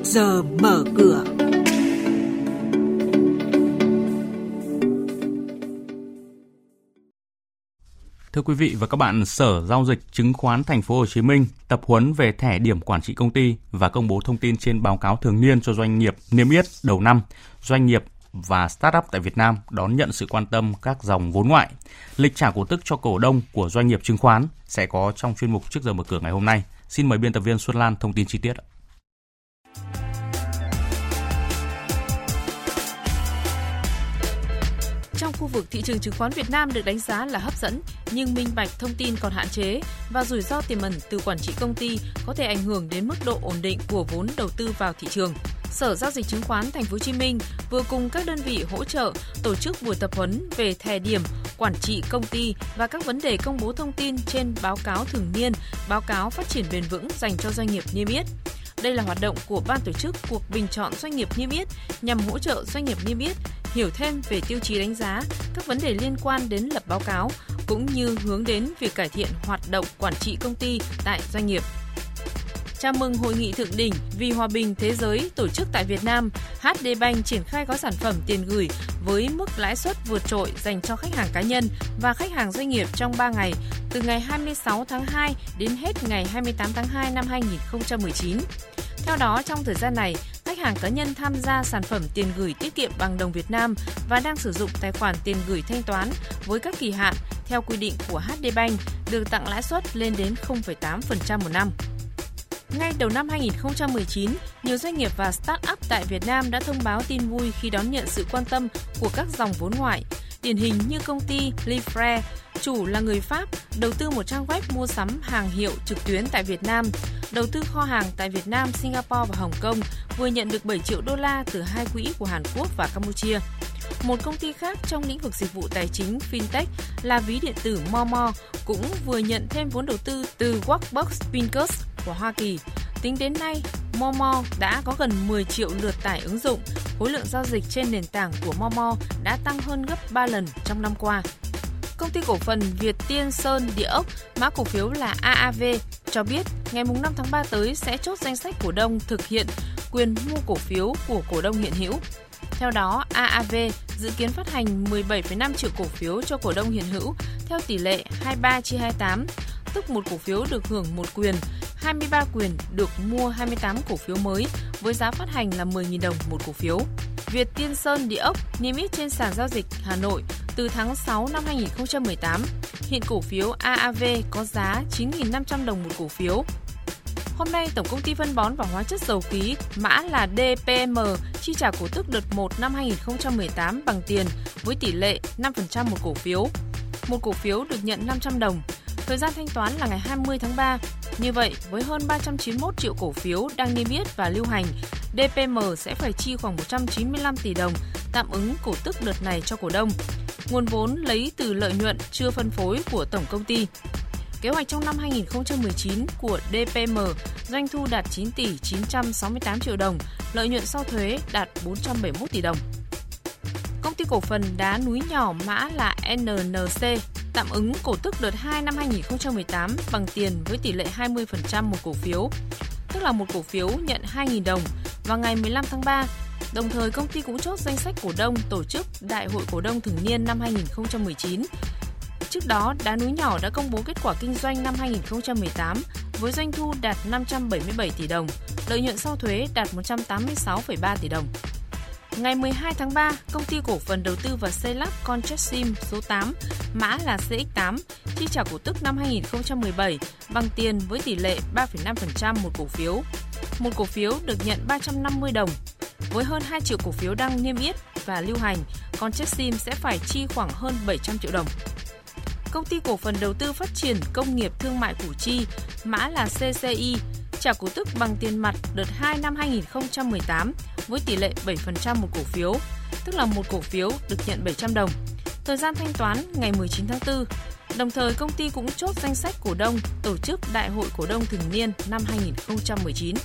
trước giờ mở cửa. Thưa quý vị và các bạn, Sở Giao dịch Chứng khoán Thành phố Hồ Chí Minh tập huấn về thẻ điểm quản trị công ty và công bố thông tin trên báo cáo thường niên cho doanh nghiệp niêm yết đầu năm, doanh nghiệp và startup tại Việt Nam đón nhận sự quan tâm các dòng vốn ngoại. Lịch trả cổ tức cho cổ đông của doanh nghiệp chứng khoán sẽ có trong chuyên mục trước giờ mở cửa ngày hôm nay. Xin mời biên tập viên Xuân Lan thông tin chi tiết. Trong khu vực thị trường chứng khoán Việt Nam được đánh giá là hấp dẫn, nhưng minh bạch thông tin còn hạn chế và rủi ro tiềm ẩn từ quản trị công ty có thể ảnh hưởng đến mức độ ổn định của vốn đầu tư vào thị trường. Sở giao dịch chứng khoán Thành phố Hồ Chí Minh vừa cùng các đơn vị hỗ trợ tổ chức buổi tập huấn về thẻ điểm, quản trị công ty và các vấn đề công bố thông tin trên báo cáo thường niên, báo cáo phát triển bền vững dành cho doanh nghiệp niêm yết. Đây là hoạt động của ban tổ chức cuộc bình chọn doanh nghiệp niêm yết nhằm hỗ trợ doanh nghiệp niêm yết hiểu thêm về tiêu chí đánh giá, các vấn đề liên quan đến lập báo cáo cũng như hướng đến việc cải thiện hoạt động quản trị công ty tại doanh nghiệp. Chào mừng hội nghị thượng đỉnh vì hòa bình thế giới tổ chức tại Việt Nam, HD Bank triển khai gói sản phẩm tiền gửi với mức lãi suất vượt trội dành cho khách hàng cá nhân và khách hàng doanh nghiệp trong 3 ngày, từ ngày 26 tháng 2 đến hết ngày 28 tháng 2 năm 2019. Theo đó, trong thời gian này, hàng cá nhân tham gia sản phẩm tiền gửi tiết kiệm bằng đồng Việt Nam và đang sử dụng tài khoản tiền gửi thanh toán với các kỳ hạn theo quy định của HD Bank được tặng lãi suất lên đến 0,8% một năm. Ngay đầu năm 2019, nhiều doanh nghiệp và start-up tại Việt Nam đã thông báo tin vui khi đón nhận sự quan tâm của các dòng vốn ngoại. Điển hình như công ty Lifre, chủ là người Pháp, đầu tư một trang web mua sắm hàng hiệu trực tuyến tại Việt Nam, đầu tư kho hàng tại Việt Nam, Singapore và Hồng Kông, vừa nhận được 7 triệu đô la từ hai quỹ của Hàn Quốc và Campuchia. Một công ty khác trong lĩnh vực dịch vụ tài chính fintech là ví điện tử Momo cũng vừa nhận thêm vốn đầu tư từ Workbox Pincus của Hoa Kỳ. Tính đến nay, Momo đã có gần 10 triệu lượt tải ứng dụng. Khối lượng giao dịch trên nền tảng của Momo đã tăng hơn gấp 3 lần trong năm qua. Công ty cổ phần Việt Tiên Sơn Địa ốc, mã cổ phiếu là AAV, cho biết ngày 5 tháng 3 tới sẽ chốt danh sách cổ đông thực hiện quyền mua cổ phiếu của cổ đông hiện hữu. Theo đó, AAV dự kiến phát hành 17,5 triệu cổ phiếu cho cổ đông hiện hữu theo tỷ lệ 23 chia 28, tức một cổ phiếu được hưởng một quyền, 23 quyền được mua 28 cổ phiếu mới với giá phát hành là 10.000 đồng một cổ phiếu. Việt Tiên Sơn Địa ốc niêm yết trên sàn giao dịch Hà Nội từ tháng 6 năm 2018. Hiện cổ phiếu AAV có giá 9.500 đồng một cổ phiếu. Hôm nay, Tổng công ty phân bón và hóa chất dầu khí, mã là DPM, chi trả cổ tức đợt 1 năm 2018 bằng tiền với tỷ lệ 5% một cổ phiếu. Một cổ phiếu được nhận 500 đồng. Thời gian thanh toán là ngày 20 tháng 3. Như vậy, với hơn 391 triệu cổ phiếu đang niêm yết và lưu hành, DPM sẽ phải chi khoảng 195 tỷ đồng tạm ứng cổ tức đợt này cho cổ đông. Nguồn vốn lấy từ lợi nhuận chưa phân phối của tổng công ty. Kế hoạch trong năm 2019 của DPM doanh thu đạt 9 tỷ 968 triệu đồng, lợi nhuận sau thuế đạt 471 tỷ đồng. Công ty cổ phần đá núi nhỏ mã là NNC tạm ứng cổ tức đợt 2 năm 2018 bằng tiền với tỷ lệ 20% một cổ phiếu, tức là một cổ phiếu nhận 2.000 đồng vào ngày 15 tháng 3. Đồng thời công ty cũng chốt danh sách cổ đông tổ chức Đại hội cổ đông thường niên năm 2019 Trước đó, Đá núi nhỏ đã công bố kết quả kinh doanh năm 2018 với doanh thu đạt 577 tỷ đồng, lợi nhuận sau thuế đạt 186,3 tỷ đồng. Ngày 12 tháng 3, công ty cổ phần đầu tư và xây lắp Conchessim số 8, mã là CX8, chi trả cổ tức năm 2017 bằng tiền với tỷ lệ 3,5% một cổ phiếu. Một cổ phiếu được nhận 350 đồng. Với hơn 2 triệu cổ phiếu đang niêm yết và lưu hành, Conchessim sẽ phải chi khoảng hơn 700 triệu đồng. Công ty cổ phần đầu tư phát triển công nghiệp thương mại Củ Chi, mã là CCI, trả cổ tức bằng tiền mặt đợt 2 năm 2018 với tỷ lệ 7% một cổ phiếu, tức là một cổ phiếu được nhận 700 đồng. Thời gian thanh toán ngày 19 tháng 4. Đồng thời công ty cũng chốt danh sách cổ đông tổ chức Đại hội cổ đông thường niên năm 2019.